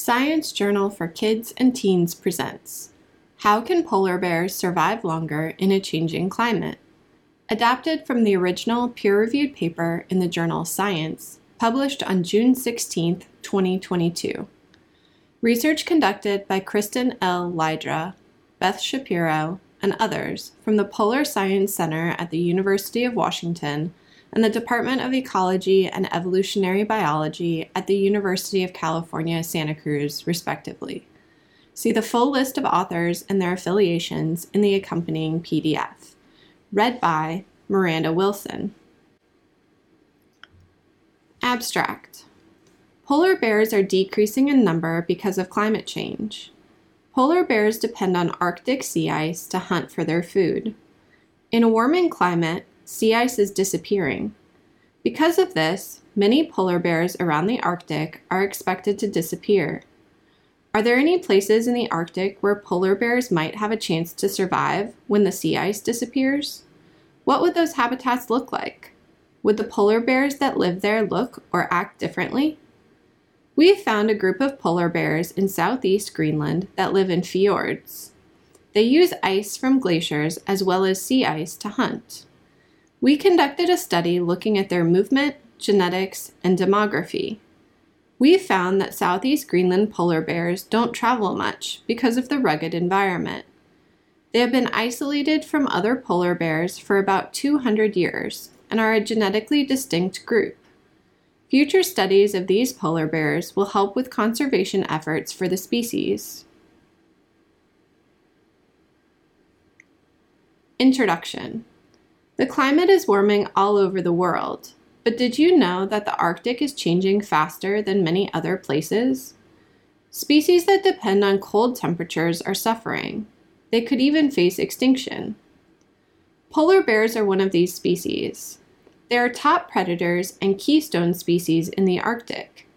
Science Journal for Kids and Teens presents How Can Polar Bears Survive Longer in a Changing Climate? Adapted from the original peer reviewed paper in the journal Science, published on June 16, 2022. Research conducted by Kristin L. Laidre, Beth Shapiro, and others from the Polar Science Center at the University of Washington and the Department of Ecology and Evolutionary Biology at the University of California, Santa Cruz, respectively. See the full list of authors and their affiliations in the accompanying PDF. Read by Miranda Wilson. Abstract Polar bears are decreasing in number because of climate change. Polar bears depend on Arctic sea ice to hunt for their food. In a warming climate, sea ice is disappearing. Because of this, many polar bears around the Arctic are expected to disappear. Are there any places in the Arctic where polar bears might have a chance to survive when the sea ice disappears? What would those habitats look like? Would the polar bears that live there look or act differently? We have found a group of polar bears in southeast Greenland that live in fjords. They use ice from glaciers as well as sea ice to hunt. We conducted a study looking at their movement, genetics, and demography. We found that Southeast Greenland polar bears don't travel much because of the rugged environment. They have been isolated from other polar bears for about 200 years and are a genetically distinct group. Future studies of these polar bears will help with conservation efforts for the species. Introduction the climate is warming all over the world, but did you know that the Arctic is changing faster than many other places? Species that depend on cold temperatures are suffering. They could even face extinction. Polar bears are one of these species. They are top predators and keystone species in the Arctic.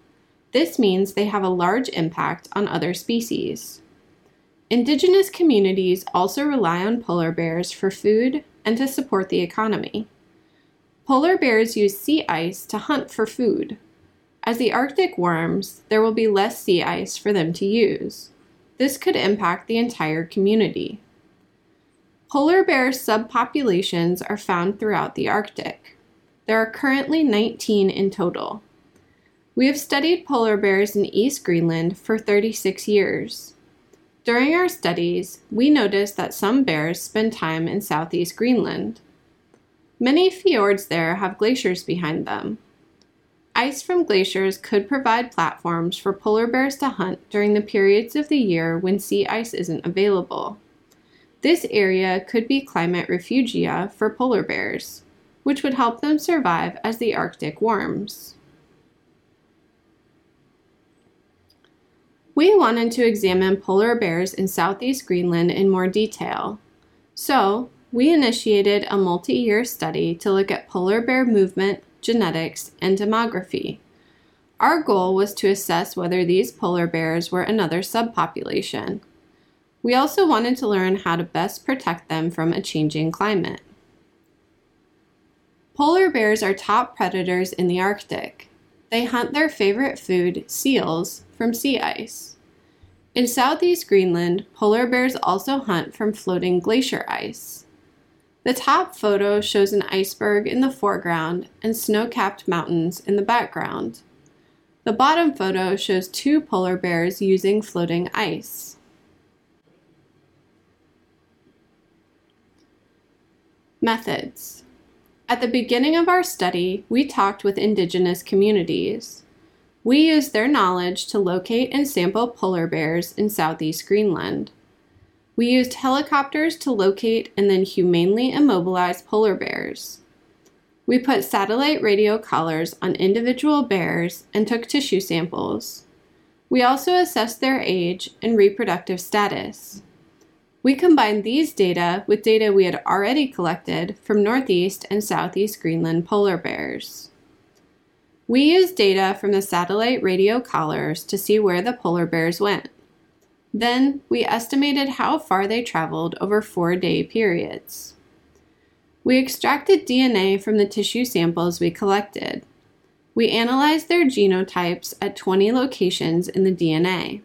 This means they have a large impact on other species. Indigenous communities also rely on polar bears for food, and to support the economy. Polar bears use sea ice to hunt for food. As the Arctic warms, there will be less sea ice for them to use. This could impact the entire community. Polar bear subpopulations are found throughout the Arctic. There are currently 19 in total. We have studied polar bears in East Greenland for 36 years. During our studies, we noticed that some bears spend time in southeast Greenland. Many fjords there have glaciers behind them. Ice from glaciers could provide platforms for polar bears to hunt during the periods of the year when sea ice isn't available. This area could be climate refugia for polar bears, which would help them survive as the Arctic warms. We wanted to examine polar bears in southeast Greenland in more detail. So, we initiated a multi year study to look at polar bear movement, genetics, and demography. Our goal was to assess whether these polar bears were another subpopulation. We also wanted to learn how to best protect them from a changing climate. Polar bears are top predators in the Arctic. They hunt their favorite food, seals, from sea ice. In southeast Greenland, polar bears also hunt from floating glacier ice. The top photo shows an iceberg in the foreground and snow capped mountains in the background. The bottom photo shows two polar bears using floating ice. Methods at the beginning of our study, we talked with indigenous communities. We used their knowledge to locate and sample polar bears in southeast Greenland. We used helicopters to locate and then humanely immobilize polar bears. We put satellite radio collars on individual bears and took tissue samples. We also assessed their age and reproductive status. We combined these data with data we had already collected from Northeast and Southeast Greenland polar bears. We used data from the satellite radio collars to see where the polar bears went. Then we estimated how far they traveled over four day periods. We extracted DNA from the tissue samples we collected. We analyzed their genotypes at 20 locations in the DNA.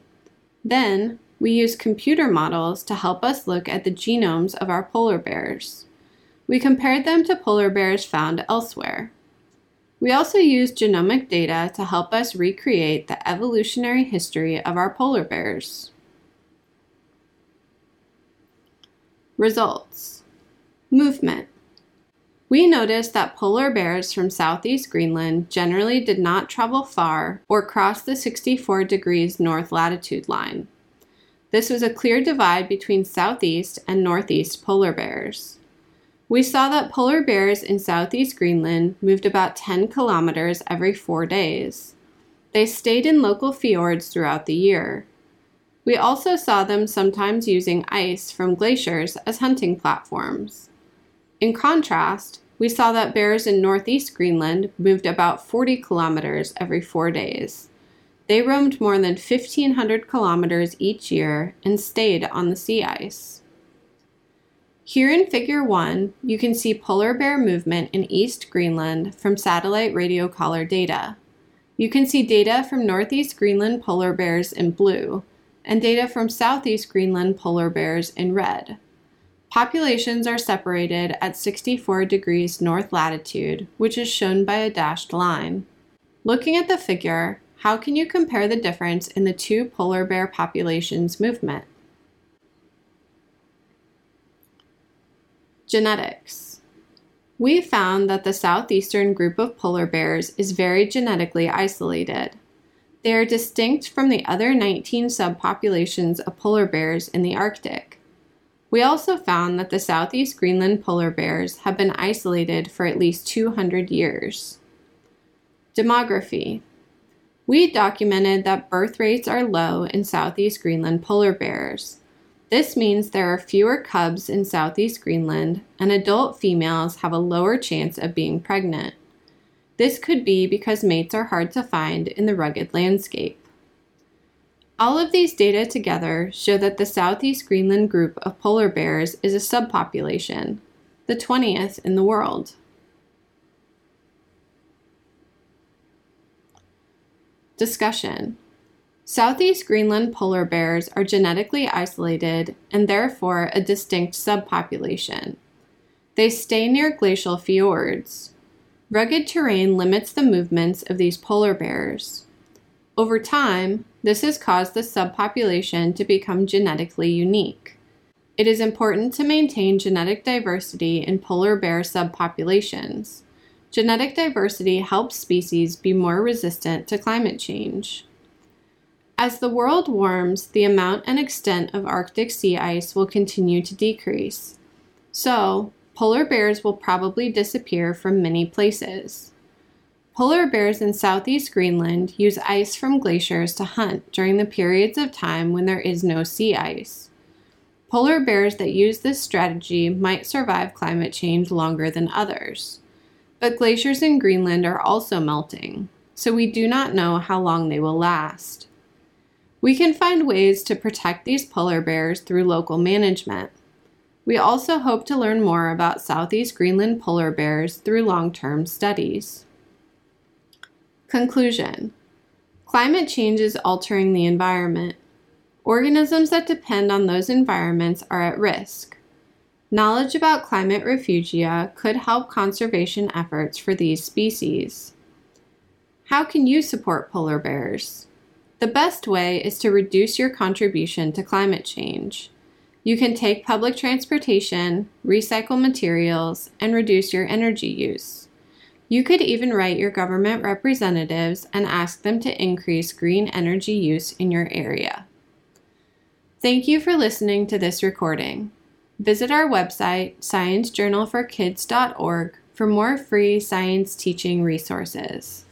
Then, we used computer models to help us look at the genomes of our polar bears. We compared them to polar bears found elsewhere. We also used genomic data to help us recreate the evolutionary history of our polar bears. Results Movement we noticed that polar bears from southeast Greenland generally did not travel far or cross the 64 degrees north latitude line. This was a clear divide between southeast and northeast polar bears. We saw that polar bears in southeast Greenland moved about 10 kilometers every four days. They stayed in local fjords throughout the year. We also saw them sometimes using ice from glaciers as hunting platforms. In contrast, we saw that bears in northeast Greenland moved about 40 kilometers every four days. They roamed more than 1,500 kilometers each year and stayed on the sea ice. Here in Figure 1, you can see polar bear movement in East Greenland from satellite radio collar data. You can see data from Northeast Greenland polar bears in blue and data from Southeast Greenland polar bears in red. Populations are separated at 64 degrees north latitude, which is shown by a dashed line. Looking at the figure, how can you compare the difference in the two polar bear populations movement? Genetics. We found that the southeastern group of polar bears is very genetically isolated. They are distinct from the other 19 subpopulations of polar bears in the Arctic. We also found that the southeast Greenland polar bears have been isolated for at least 200 years. Demography We documented that birth rates are low in southeast Greenland polar bears. This means there are fewer cubs in southeast Greenland, and adult females have a lower chance of being pregnant. This could be because mates are hard to find in the rugged landscape. All of these data together show that the Southeast Greenland group of polar bears is a subpopulation, the 20th in the world. Discussion Southeast Greenland polar bears are genetically isolated and therefore a distinct subpopulation. They stay near glacial fjords. Rugged terrain limits the movements of these polar bears. Over time, this has caused the subpopulation to become genetically unique. It is important to maintain genetic diversity in polar bear subpopulations. Genetic diversity helps species be more resistant to climate change. As the world warms, the amount and extent of Arctic sea ice will continue to decrease. So, polar bears will probably disappear from many places. Polar bears in southeast Greenland use ice from glaciers to hunt during the periods of time when there is no sea ice. Polar bears that use this strategy might survive climate change longer than others. But glaciers in Greenland are also melting, so we do not know how long they will last. We can find ways to protect these polar bears through local management. We also hope to learn more about Southeast Greenland polar bears through long term studies. Conclusion Climate change is altering the environment. Organisms that depend on those environments are at risk. Knowledge about climate refugia could help conservation efforts for these species. How can you support polar bears? The best way is to reduce your contribution to climate change. You can take public transportation, recycle materials, and reduce your energy use. You could even write your government representatives and ask them to increase green energy use in your area. Thank you for listening to this recording. Visit our website, sciencejournalforkids.org, for more free science teaching resources.